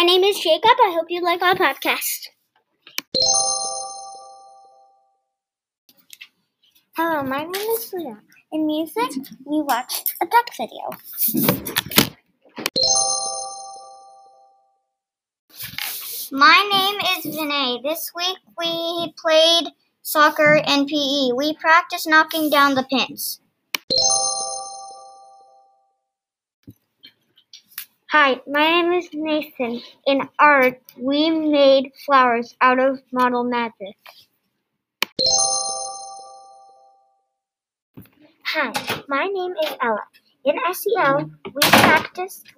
My name is Jacob. I hope you like our podcast. Hello, my name is Luna. In music, we watched a duck video. My name is Vinay. This week we played soccer and PE. We practiced knocking down the pins. Hi, my name is Nathan. In art, we made flowers out of model magic. Hi, my name is Ella. In SEL, we practiced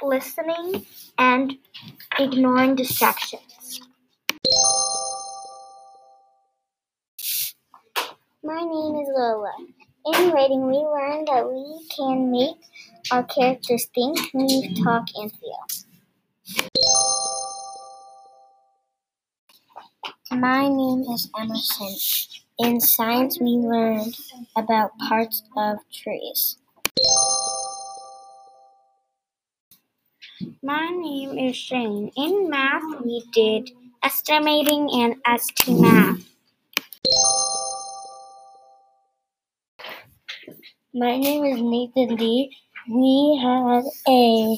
listening and ignoring distractions. My name is Lola. In writing, we learned that we can make our characters think, move, talk, and feel. My name is Emerson. In science, we learned about parts of trees. My name is Shane. In math, we did estimating and ST My name is Nathan Lee. We had a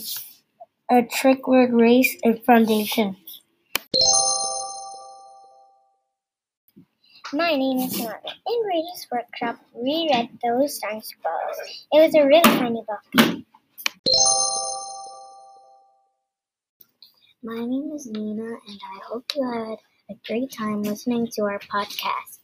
a trick word race and foundation. My name is Margaret. In Brady's workshop, we read those science books. It was a really funny book. My name is Nina, and I hope you had a great time listening to our podcast.